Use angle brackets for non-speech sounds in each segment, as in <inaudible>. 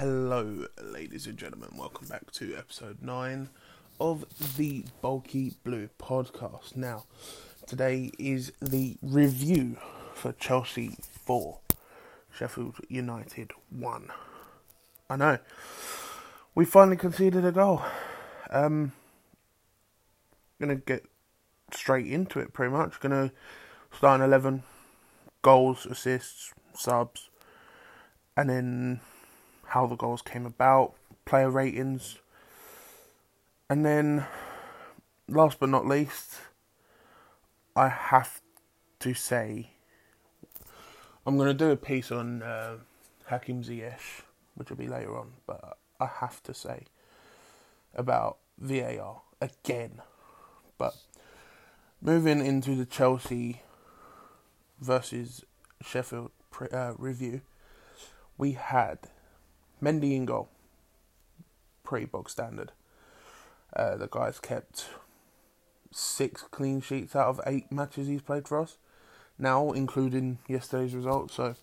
Hello, ladies and gentlemen. Welcome back to episode 9 of the Bulky Blue podcast. Now, today is the review for Chelsea 4, Sheffield United 1. I know, we finally conceded a goal. Um, gonna get straight into it pretty much. Gonna start in 11 goals, assists, subs, and then how the goals came about, player ratings, and then last but not least, I have to say I'm going to do a piece on uh, Hakim Ziyech, which will be later on, but I have to say about VAR again. But moving into the Chelsea versus Sheffield uh, review, we had Mendy goal. Pretty bog standard. Uh, the guy's kept six clean sheets out of eight matches he's played for us. Now, including yesterday's result, so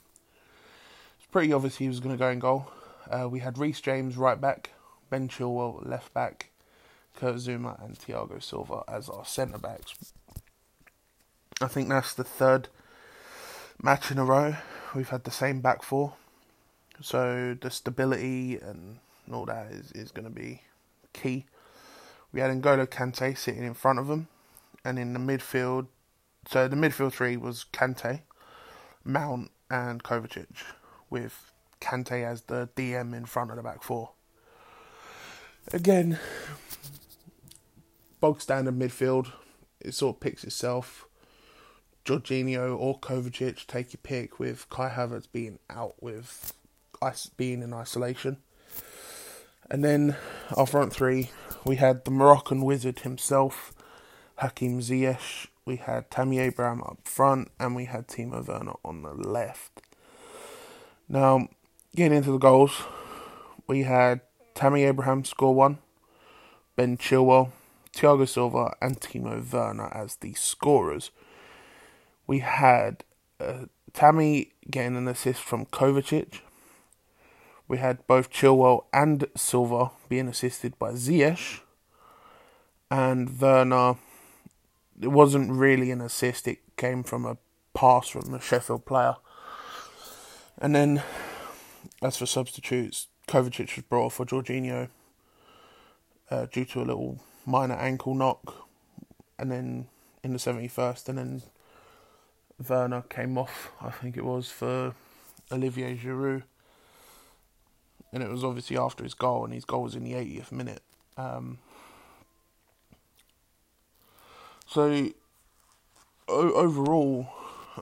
it's pretty obvious he was going to go in goal. Uh, we had Reece James right back, Ben Chilwell left back, Kurt Zouma and Thiago Silva as our centre backs. I think that's the third match in a row we've had the same back four. So the stability and all that is, is going to be key. We had N'Golo Kante sitting in front of him, and in the midfield, so the midfield three was Kante, Mount, and Kovacic, with Kante as the DM in front of the back four. Again, bog standard midfield. It sort of picks itself. Jorginho or Kovacic, take your pick, with Kai Havertz being out with being in isolation. And then our front three, we had the Moroccan wizard himself, Hakim Ziyech. We had Tammy Abraham up front, and we had Timo Werner on the left. Now, getting into the goals, we had Tammy Abraham score one, Ben Chilwell, Thiago Silva, and Timo Werner as the scorers. We had uh, Tammy getting an assist from Kovacic, we had both Chilwell and Silva being assisted by Ziyech. And Werner, it wasn't really an assist, it came from a pass from a Sheffield player. And then, as for substitutes, Kovacic was brought off for Jorginho uh, due to a little minor ankle knock. And then in the 71st, and then Werner came off, I think it was, for Olivier Giroud and it was obviously after his goal, and his goal was in the 80th minute. Um, so o- overall,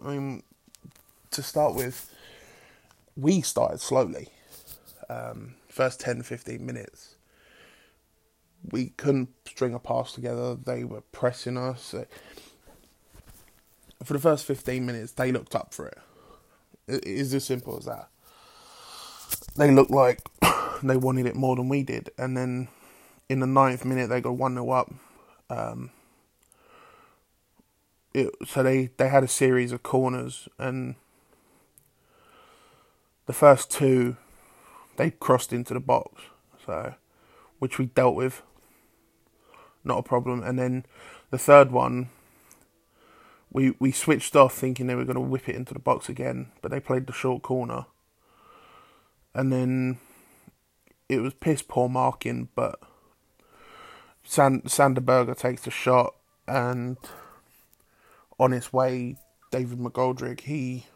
I mean, to start with, we started slowly. Um, first 10, 15 minutes, we couldn't string a pass together. They were pressing us. For the first 15 minutes, they looked up for it. It is as simple as that they looked like <coughs> they wanted it more than we did. And then in the ninth minute, they got 1 0 up. Um, it, so they, they had a series of corners, and the first two they crossed into the box, so which we dealt with, not a problem. And then the third one, we we switched off thinking they were going to whip it into the box again, but they played the short corner and then it was piss poor marking, but Sand- Sander Berge takes a shot, and on his way, David McGoldrick he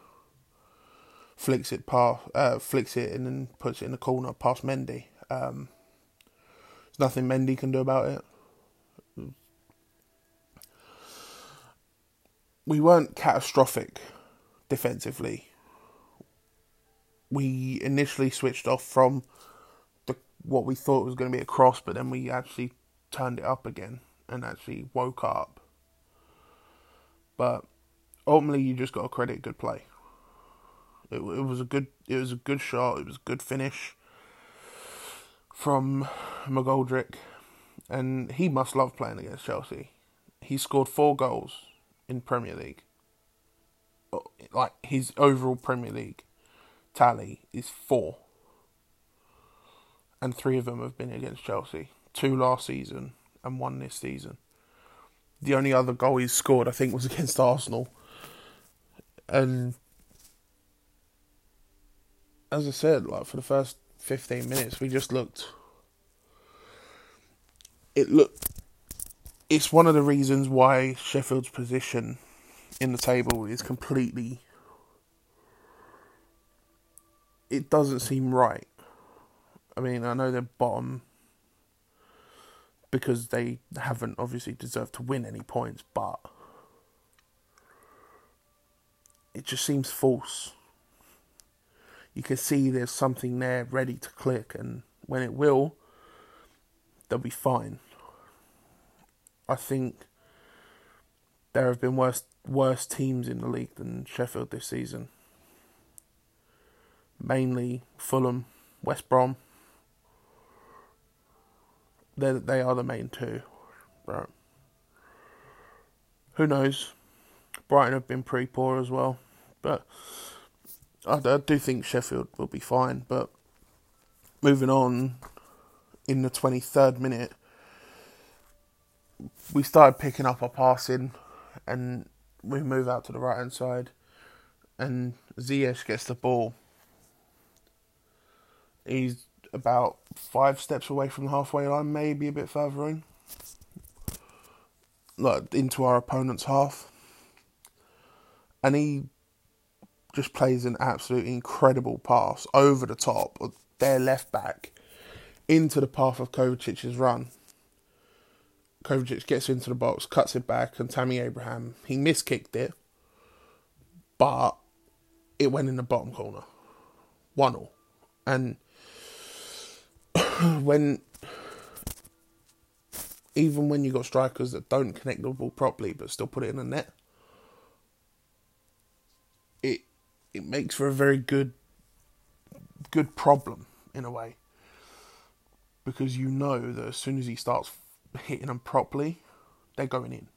flicks it past, uh, flicks it and then puts it in the corner past Mendy. Um, there's nothing Mendy can do about it. We weren't catastrophic defensively we initially switched off from the what we thought was going to be a cross, but then we actually turned it up again and actually woke up. But ultimately, you just got to credit good play. It, it was a good it was a good shot. It was a good finish from McGoldrick, and he must love playing against Chelsea. He scored four goals in Premier League. Oh, like his overall Premier League tally is four. and three of them have been against Chelsea. Two last season and one this season. The only other goal he's scored, I think, was against Arsenal. And as I said, like for the first fifteen minutes, we just looked. It looked. It's one of the reasons why Sheffield's position in the table is completely. It doesn't seem right. I mean, I know they're bottom because they haven't obviously deserved to win any points, but it just seems false. You can see there's something there ready to click, and when it will, they'll be fine. I think there have been worse worse teams in the league than Sheffield this season. Mainly Fulham, West Brom. They they are the main two, right? Who knows? Brighton have been pretty poor as well, but I, I do think Sheffield will be fine. But moving on, in the twenty third minute, we started picking up our passing, and we move out to the right hand side, and Ziyech gets the ball. He's about five steps away from the halfway line, maybe a bit further in, like into our opponent's half, and he just plays an absolutely incredible pass over the top of their left back into the path of Kovacic's run. Kovacic gets into the box, cuts it back, and Tammy Abraham, he miskicked it, but it went in the bottom corner. 1 0. And <clears throat> when even when you got strikers that don't connect the ball properly but still put it in the net, it it makes for a very good good problem in a way. Because you know that as soon as he starts hitting them properly, they're going in.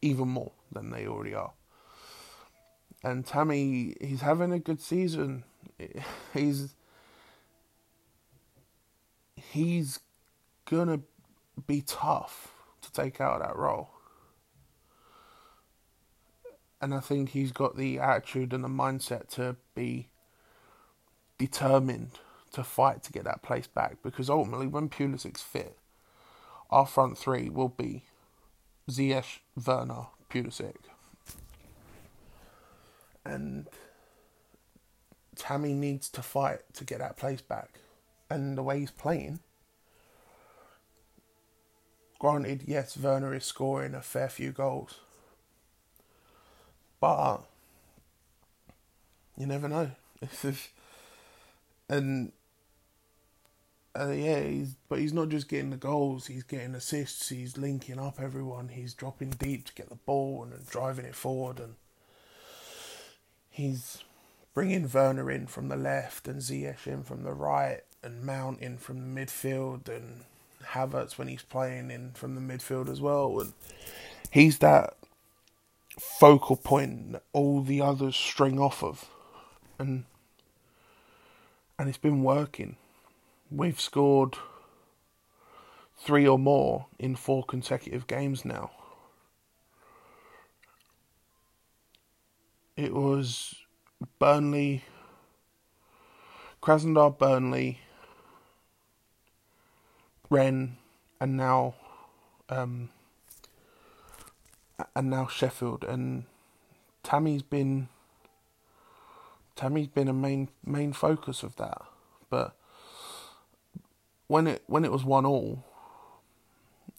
Even more than they already are. And Tammy, he's having a good season. <laughs> He's he's gonna be tough to take out of that role. And I think he's got the attitude and the mindset to be determined to fight to get that place back because ultimately when Pulisic's fit, our front three will be Ziyech, Werner, Pulisic. And Tammy needs to fight to get that place back and the way he's playing. Granted, yes, Werner is scoring a fair few goals, but you never know. <laughs> and uh, yeah, he's but he's not just getting the goals; he's getting assists. He's linking up everyone. He's dropping deep to get the ball and, and driving it forward, and he's bringing Werner in from the left and Ziyech in from the right and Mount in from the midfield and Havertz when he's playing in from the midfield as well. And he's that focal point that all the others string off of. And and it's been working. We've scored three or more in four consecutive games now. It was Burnley, Krasnodar, Burnley, Rennes, and now, um, and now Sheffield. And Tammy's been Tammy's been a main main focus of that. But when it when it was one all,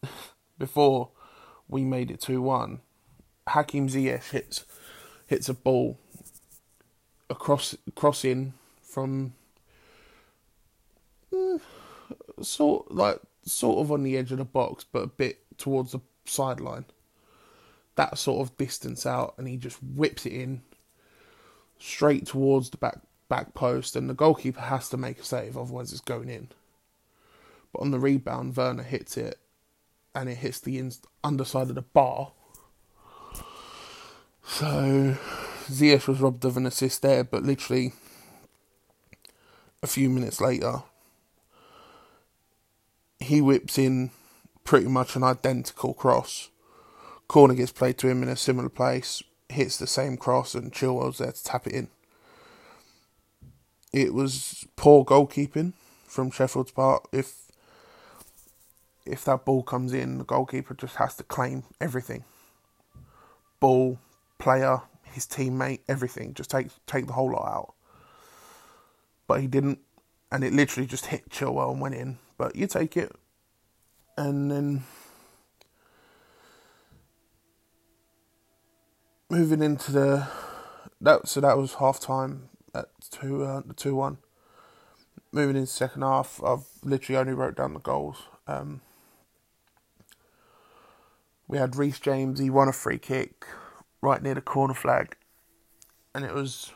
<laughs> before we made it two one, Hakim Ziyech hits hits a ball across crossing from mm, sort like sort of on the edge of the box, but a bit towards the sideline. That sort of distance out, and he just whips it in straight towards the back back post, and the goalkeeper has to make a save, otherwise it's going in. But on the rebound, Werner hits it, and it hits the in- underside of the bar. So Ziyech was robbed of an assist there, but literally a few minutes later, he whips in pretty much an identical cross. Corner gets played to him in a similar place, hits the same cross, and Chilwell's there to tap it in. It was poor goalkeeping from Sheffield's part. If if that ball comes in, the goalkeeper just has to claim everything. Ball, player, his teammate, everything. Just take take the whole lot out. But he didn't, and it literally just hit Chilwell and went in. But you take it, and then moving into the that so that was half time at two uh, two one. Moving into second half, I've literally only wrote down the goals. Um, we had Reece James. He won a free kick right near the corner flag, and it was.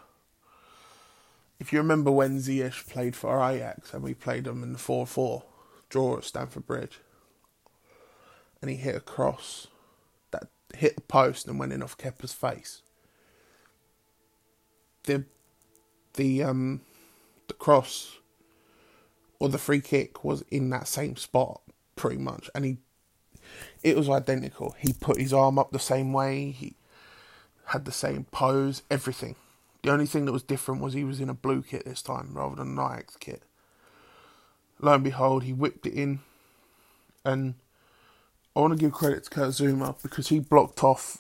If you remember when Ziyech played for Ajax and we played them in the four four draw at Stamford Bridge, and he hit a cross that hit the post and went in off Kepa's face. The the um the cross or the free kick was in that same spot pretty much, and he it was identical. He put his arm up the same way. He had the same pose, everything. The only thing that was different was he was in a blue kit this time rather than an Ajax kit. Lo and behold, he whipped it in, and I want to give credit to Kurt Zouma because he blocked off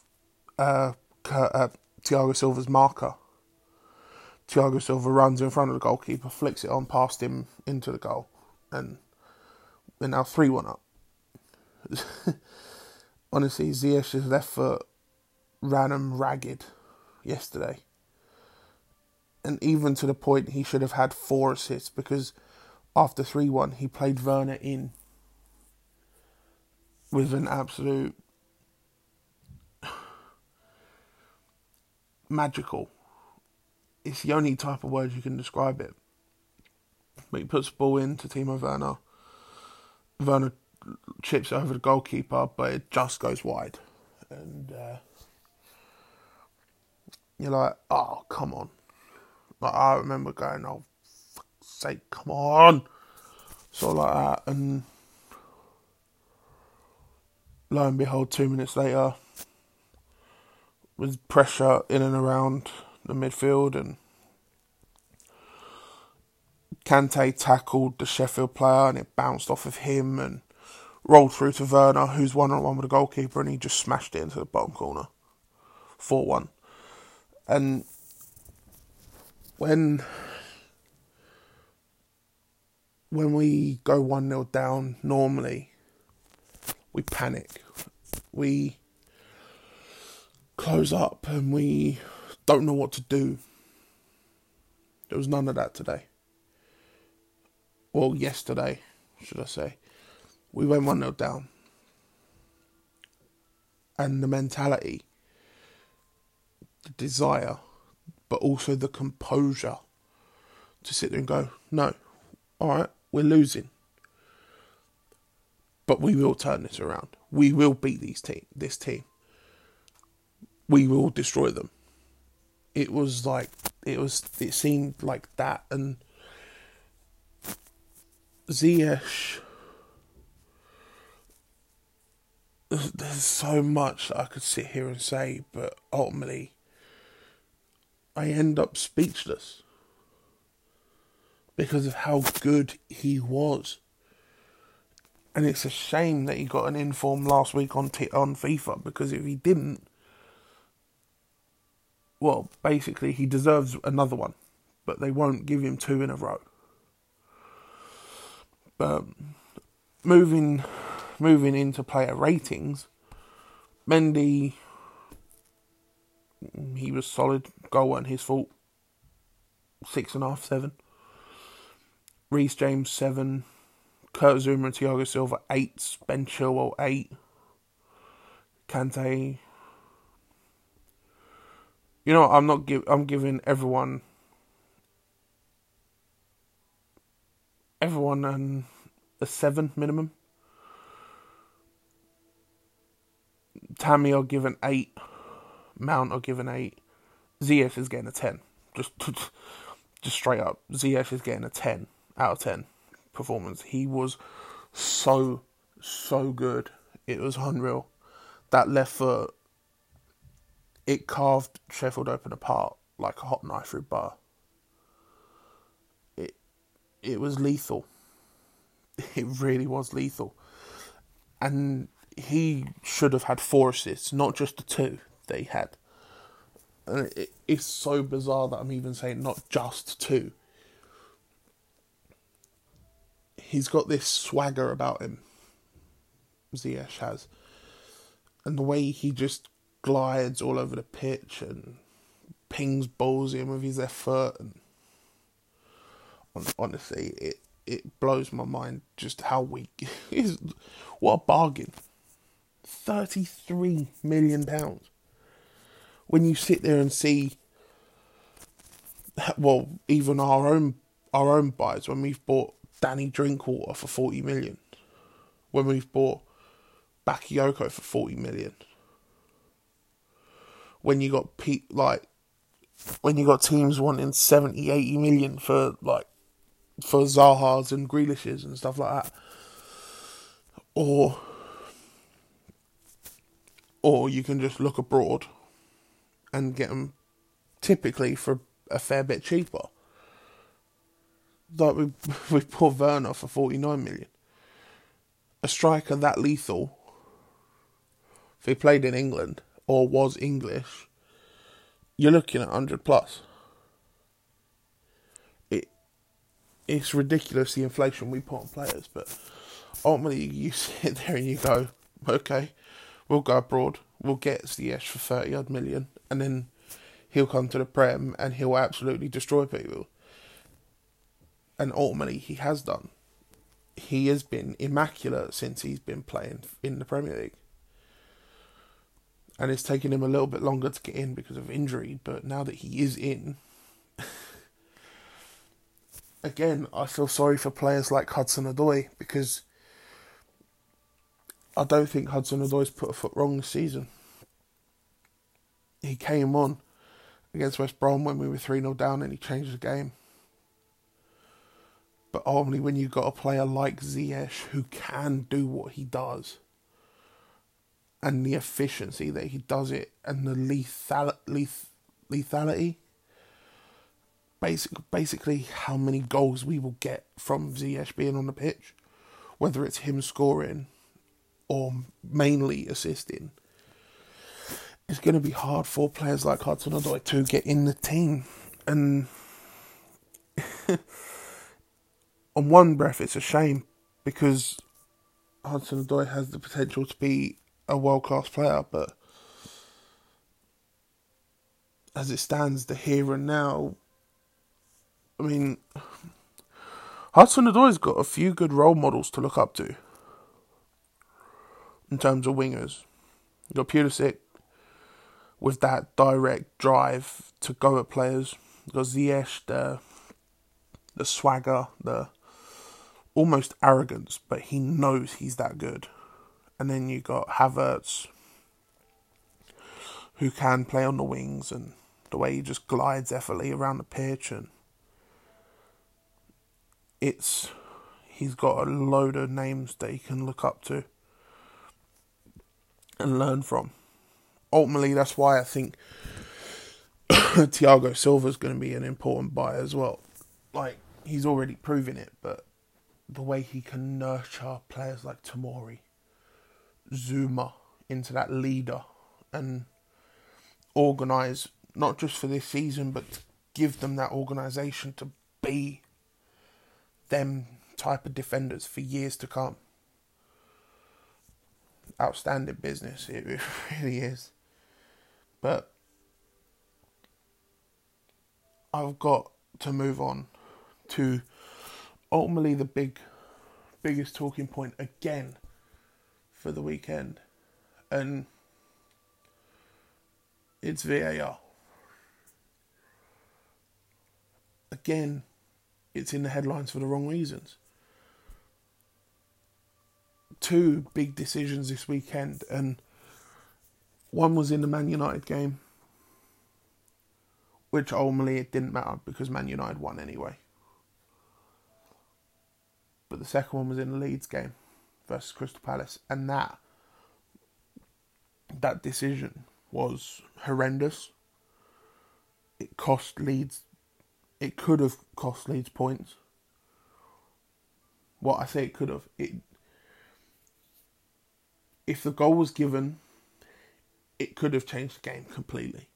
uh, Kurt, uh, Thiago Silva's marker. Thiago Silva runs in front of the goalkeeper, flicks it on past him into the goal, and we're now 3 1 up. <laughs> Honestly, Ziyech's left foot ran him ragged yesterday. And even to the point he should have had four assists because after 3 1, he played Werner in with an absolute <sighs> magical. It's the only type of words you can describe it. But he puts the ball in to Timo Werner. Werner chips over the goalkeeper, but it just goes wide. And uh, you're like, oh, come on. Like, I remember going, oh, fuck's sake, come on. So like that. And lo and behold, two minutes later, with pressure in and around the midfield and Kante tackled the Sheffield player and it bounced off of him and rolled through to Werner, who's one on one with the goalkeeper, and he just smashed it into the bottom corner. 4 1. And when when we go 1 0 down, normally we panic. We close up and we don't know what to do. There was none of that today. Well, yesterday, should I say. We went 1 0 down. And the mentality, the desire, but also the composure to sit there and go, no, all right, we're losing. But we will turn this around. We will beat these team, this team. We will destroy them. It was like it was. It seemed like that, and Ziyech there's so much I could sit here and say, but ultimately, I end up speechless because of how good he was. And it's a shame that he got an inform last week on t- on FIFA because if he didn't, well, basically he deserves another one, but they won't give him two in a row. But moving moving into player ratings, Mendy, he was solid. Goal wasn't his fault. Six and a half, seven. Reece James, seven. Kurt Zouma and Thiago Silva, eight. Ben Chilwell, eight. Kante. You know, I'm not give. I'm giving everyone. Everyone an a seven minimum. Tammy I'll give an eight. Mount are given eight. Ziyech is getting a ten. Just, <laughs> just straight up, Ziyech is getting a ten out of ten performance. He was so so good. It was unreal. That left foot, it carved Sheffield Open apart like a hot knife through butter. It it was lethal. <laughs> It really was lethal, and he should have had four assists, not just the two they had. And it, it's so bizarre that I'm even saying not just two. He's got this swagger about him. Ziyech has, and the way he just glides all over the pitch and pings balls in with his left foot, and honestly, it it blows my mind just how weak <laughs> is. What a bargain! Thirty-three million pounds. When you sit there and see, well, even our own our own buys when we've bought Danny Drinkwater for forty million, when we've bought Bakayoko for forty million, when you got Pete like when you got teams wanting 70, 80 million for like for Zaha's and Grealish's and stuff like that, or or you can just look abroad and get them typically for a fair bit cheaper. Like we <laughs> we bought Werner for forty nine million. A striker that lethal, if he played in England or was English, you're looking at hundred plus. It it's ridiculous the inflation we put on players, but ultimately <laughs> you sit there and you go, okay, we'll go abroad, we'll get Ziyech for 30 odd million, and then he'll come to the Prem and he'll absolutely destroy people. And ultimately, he has done. He has been immaculate since he's been playing in the Premier League. And it's taken him a little bit longer to get in because of injury, but now that he is in, <laughs> again, I feel sorry for players like Hudson Odoi because I don't think Hudson Odoi's put a foot wrong this season. He came on against West Brom when we were 3 0 down and he changed the game. But only when you've got a player like Ziyech who can do what he does and the efficiency that he does it and the lethal, leth, lethality. Basic, basically, how many goals we will get from Ziyech being on the pitch, whether it's him scoring or mainly assisting, it's going to be hard for players like Hudson Odoi to get in the team. And <laughs> on one breath, it's a shame because Hudson Odoi has the potential to be a world class player, but as it stands, the here and now, I mean, Hudson Odoi's got a few good role models to look up to in terms of wingers. You've got Pulisic with that direct drive to go at players. Got Ziyech, the the swagger, the almost arrogance, but he knows he's that good. And then you got Havertz, who can play on the wings, and the way he just glides effortlessly around the pitch, and it's he's got a load of names that he can look up to and learn from. Ultimately, that's why I think <coughs> Thiago Silva is going to be an important buy as well. Like he's already proven it, but the way he can nurture players like Tomori, Zouma into that leader and organize not just for this season, but give them that organization to be them type of defenders for years to come outstanding business. It <laughs> really is. But I've got to move on to ultimately the big, biggest talking point again for the weekend, and it's VAR. Again, it's in the headlines for the wrong reasons two big decisions this weekend, and one was in the Man United game, which ultimately it didn't matter because Man United won anyway. But the second one was in the Leeds game, versus Crystal Palace, and that that decision was horrendous. It cost Leeds. It could have cost Leeds points. What I say it could have. It if the goal was given, it could have changed the game completely.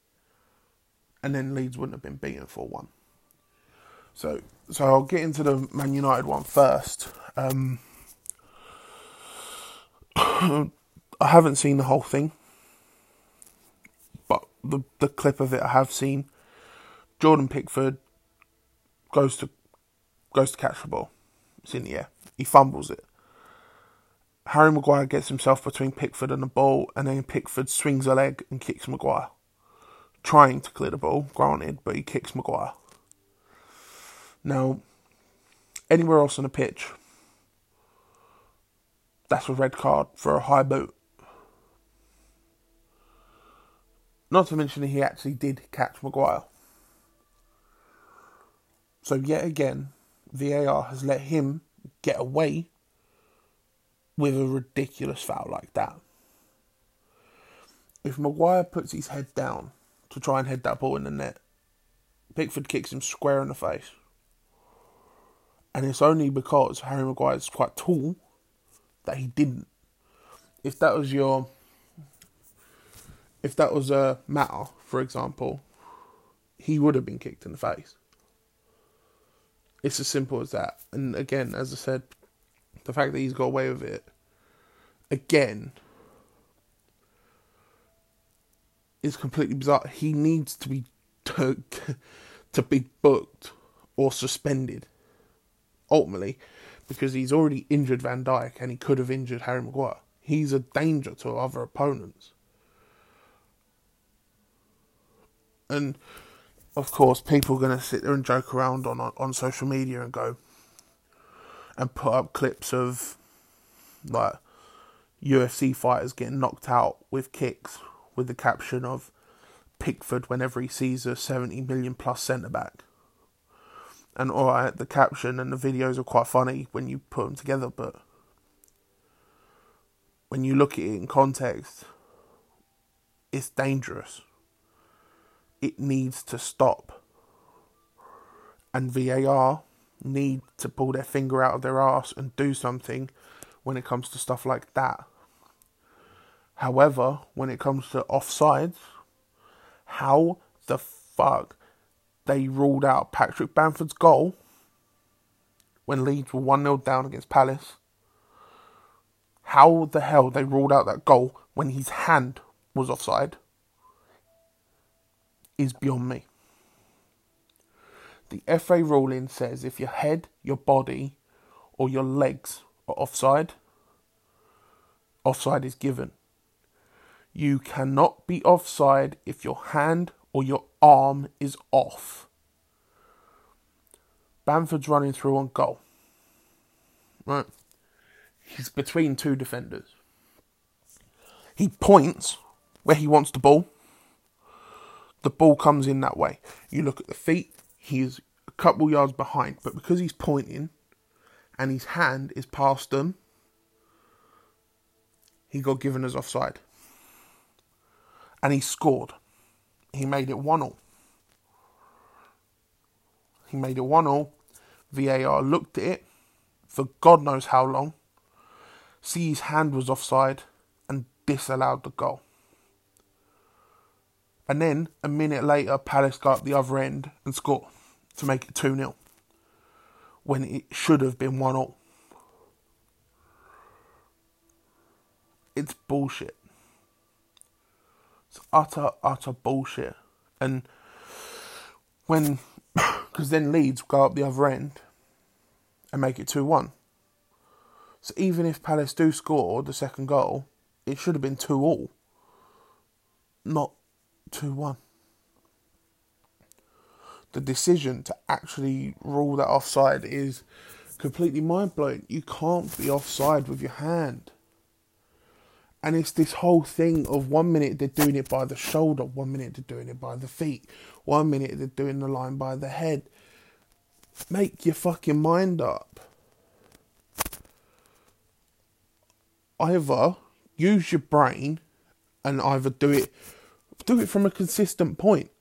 And then Leeds wouldn't have been beaten for one. So so I'll get into the Man United one first. Um, <coughs> I haven't seen the whole thing, but the the clip of it I have seen. Jordan Pickford goes to goes to catch the ball. It's in the air. He fumbles it. Harry Maguire gets himself between Pickford and the ball, and then Pickford swings a leg and kicks Maguire. Trying to clear the ball, granted, but he kicks Maguire. Now, anywhere else on the pitch, that's a red card for a high boot. Not to mention he actually did catch Maguire. So yet again, VAR has let him get away with a ridiculous foul like that. If Maguire puts his head down to try and head that ball in the net, Pickford kicks him square in the face. And it's only because Harry Maguire is quite tall that he didn't. If that was your if that was a matter, for example, he would have been kicked in the face. It's as simple as that. And again, as I said, the fact that he's got away with it again is completely bizarre. He needs to be to, <laughs> to be booked or suspended ultimately because he's already injured Van Dijk and he could have injured Harry Maguire. He's a danger to other opponents. And of course, people are going to sit there and joke around on on social media and go and put up clips of like UFC fighters getting knocked out with kicks with the caption of Pickford whenever he sees a 70 million plus centre back. And alright, the caption and the videos are quite funny when you put them together, but when you look at it in context, it's dangerous. It needs to stop. And VAR need to pull their finger out of their ass and do something when it comes to stuff like that. However, when it comes to offsides, how the fuck they ruled out Patrick Bamford's goal when Leeds were 1 0 down against Palace. How the hell they ruled out that goal when his hand was offside is beyond me. The FA ruling says if your head, your body, or your legs are offside, offside is given. You cannot be offside if your hand or your arm is off. Bamford's running through on goal. Right. He's between two defenders. He points where he wants the ball. The ball comes in that way. You look at the feet, he's a couple yards behind, but because he's pointing and his hand is past them, he got given as offside. And he scored. He made it 1 0. He made it 1 0. VAR looked at it for God knows how long. See his hand was offside and disallowed the goal. And then a minute later, Palace got up the other end and scored to make it 2 0 when it should have been 1 0. It's bullshit. It's utter, utter bullshit. And when, <coughs> because then Leeds go up the other end and make it 2 1. So even if Palace do score the second goal, it should have been 2 all, not 2 1. The decision to actually rule that offside is completely mind blowing. You can't be offside with your hand. And it's this whole thing of one minute they're doing it by the shoulder, one minute they're doing it by the feet, one minute they're doing the line by the head. Make your fucking mind up. either use your brain and either do it do it from a consistent point.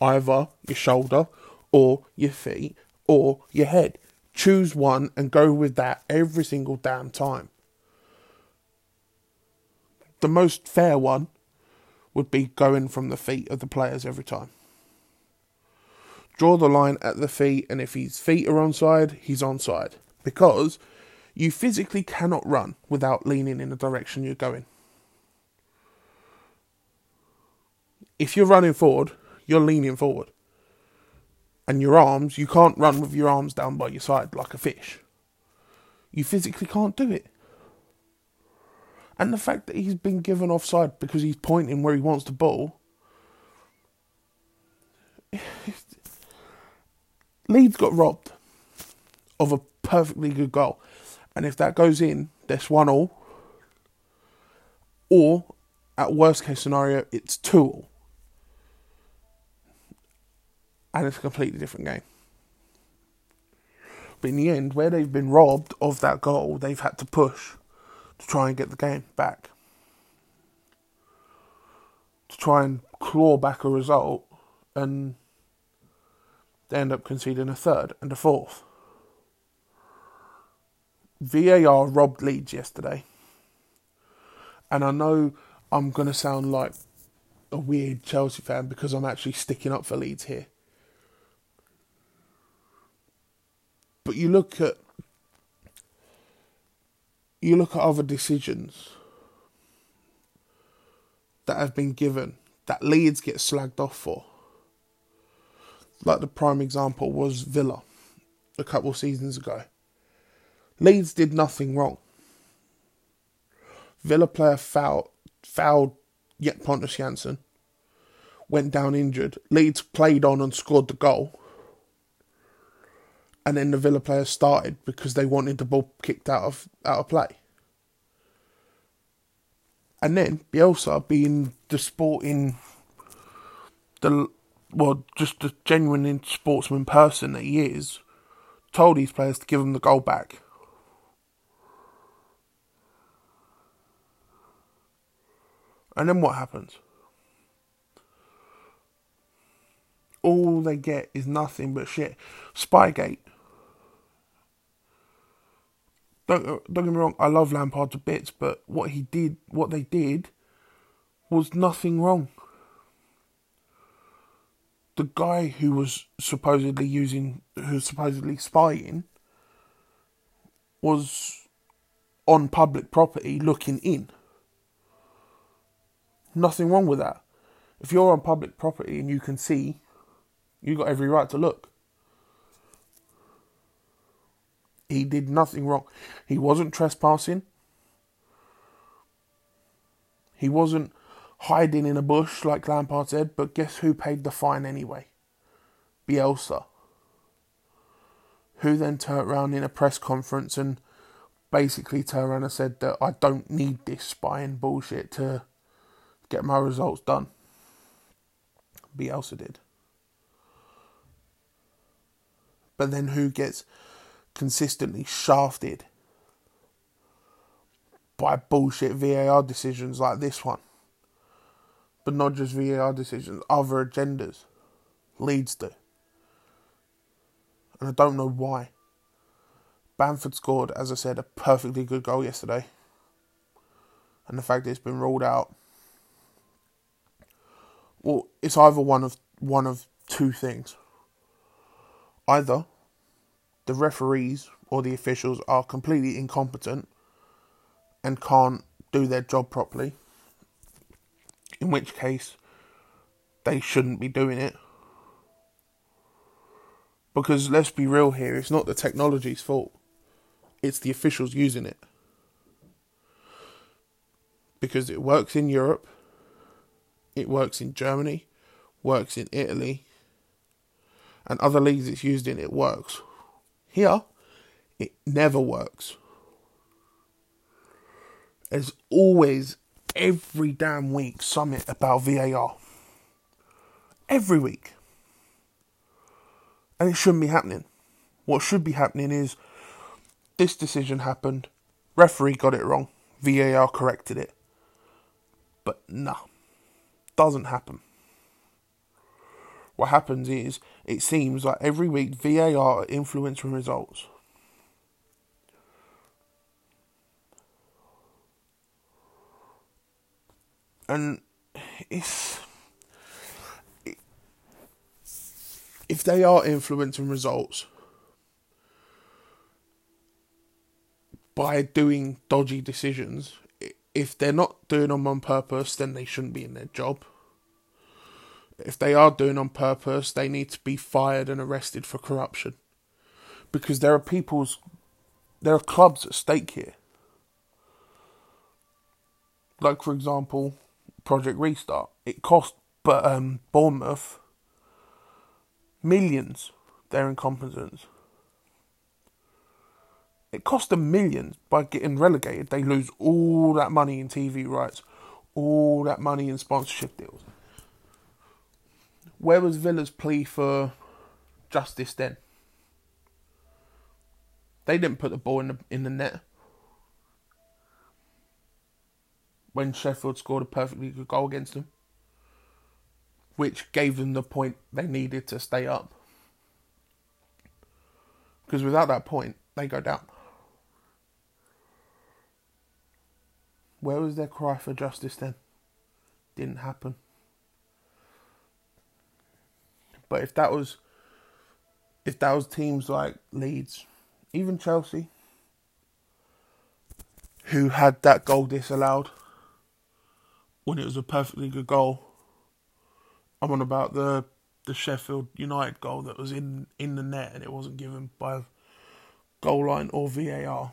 Either your shoulder or your feet or your head. Choose one and go with that every single damn time. The most fair one would be going from the feet of the players every time. Draw the line at the feet, and if his feet are onside, he's onside. Because you physically cannot run without leaning in the direction you're going. If you're running forward, you're leaning forward and your arms, you can't run with your arms down by your side like a fish. You physically can't do it. And the fact that he's been given offside because he's pointing where he wants the ball. <sighs> Leeds got robbed of a perfectly good goal. And if that goes in, that's one all. Or, at worst case scenario, it's two all. and it's a completely different game. But in the end, where they've been robbed of that goal, they've had to push to try and get the game back. To try and claw back a result, and they end up conceding a third and a fourth. VAR robbed Leeds yesterday. And I know I'm going to sound like a weird Chelsea fan because I'm actually sticking up for Leeds here. But you look at you look at other decisions that have been given that Leeds get slagged off for. Like the prime example was Villa a couple of seasons ago. Leeds did nothing wrong. Villa player fouled, fouled yet Pontus Jansson, went down injured. Leeds played on and scored the goal and then the Villa players started because they wanted the ball kicked out of out of play. And then Bielsa, being the sporting, the well, just the genuine sportsman person that he is, told these players to give them the goal back. And then what happens? All they get is nothing but shit. Spygate don't don't get me wrong, I love Lampard to bits, but what he did, what they did, was nothing wrong. The guy who was supposedly using, who supposedly spying, was on public property looking in. Nothing wrong with that. If you're on public property and you can see, you got every right to look. He did nothing wrong. He wasn't trespassing. He wasn't hiding in a bush like Lampard said, but guess who paid the fine anyway? Bielsa. Who then turned around in a press conference and basically turned around and said that I don't need this spying bullshit to get my results done. Bielsa did. But then who gets consistently shafted by bullshit VAR decisions like this one. But not just VAR decisions, other agendas. Leeds do. And I don't know why. Bamford scored, as I said, a perfectly good goal yesterday. And the fact that it's been ruled out. Well, it's either one of one of two things. Either the referees or the officials are completely incompetent and can't do their job properly, in which case they shouldn't be doing it. Because let's be real here, it's not the technology's fault, it's the officials using it. Because it works in Europe, it works in Germany, works in Italy, and other leagues it's used in, it works. Here, it never works. There's always, every damn week, summit about VAR. Every week. And it shouldn't be happening. What should be happening is this decision happened, referee got it wrong, VAR corrected it. But nah, doesn't happen. What happens is it seems like every week VAR are influencing results. And it's if they are influencing results by doing dodgy decisions, if they're not doing them on purpose, then they shouldn't be in their job. If they are doing on purpose, they need to be fired and arrested for corruption. Because there are people's, there are clubs at stake here. Like, for example, Project Restart. It cost but um, Bournemouth millions their incompetence. It cost them millions by getting relegated. They lose all that money in TV rights, all that money in sponsorship deals. Where was Villa's plea for justice then? They didn't put the ball in the in the net. When Sheffield scored a perfectly good goal against them which gave them the point they needed to stay up. Because without that point, they go down. Where was their cry for justice then? Didn't happen. But if that was if that was teams like Leeds, even Chelsea, who had that goal disallowed when it was a perfectly good goal, I'm on about the the Sheffield United goal that was in in the net and it wasn't given by goal line or VAR.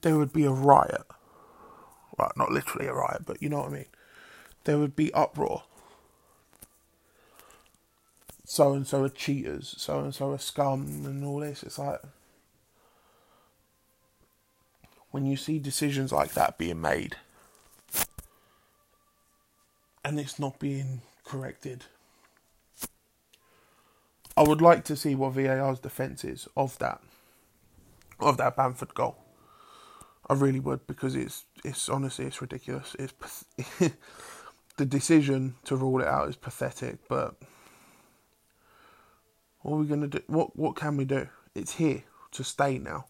There would be a riot. Well, not literally a riot, but you know what I mean. There would be uproar. So and so are cheaters, so and so are scum, and all this. It's like when you see decisions like that being made and it's not being corrected. I would like to see what VAR's defence is of that, of that Bamford goal. I really would because it's it's honestly it's ridiculous. It's <laughs> the decision to rule it out is pathetic. But what are we gonna do? What what can we do? It's here to stay now.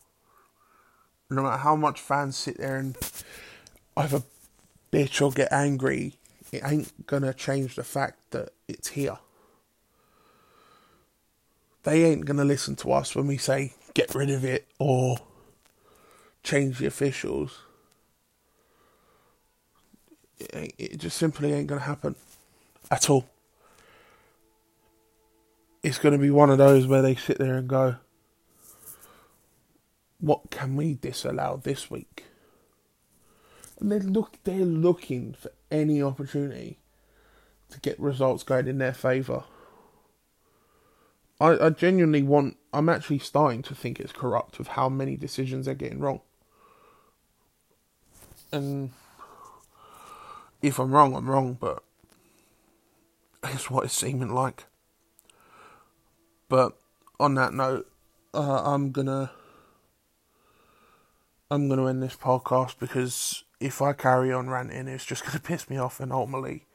No matter how much fans sit there and either bitch or get angry it ain't gonna change the fact that it's here. They ain't gonna listen to us when we say get rid of it or change the officials. It, it just simply ain't gonna happen at all. It's gonna be one of those where they sit there and go, "What can we disallow this week?" And they look, they're looking for any opportunity to get results going in their favour. I, I genuinely want. I'm actually starting to think it's corrupt with how many decisions they're getting wrong. And if I'm wrong, I'm wrong, but it's what it's seeming like. But on that note, uh, I'm gonna I'm gonna end this podcast because if I carry on ranting, it's just to <laughs> piss me off, and ultimately,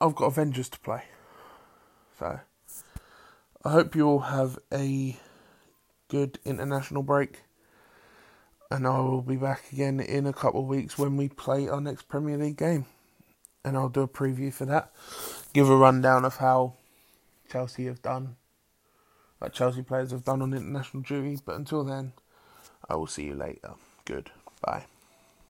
I've got Avengers to play. So, I hope you all have a good international break, and I will be back again in a couple of weeks when we play our next Premier League game, and I'll do a preview for that, give a rundown of how Chelsea have done, like Chelsea players have done on international duty. But until then, I will see you later. Good. Bye.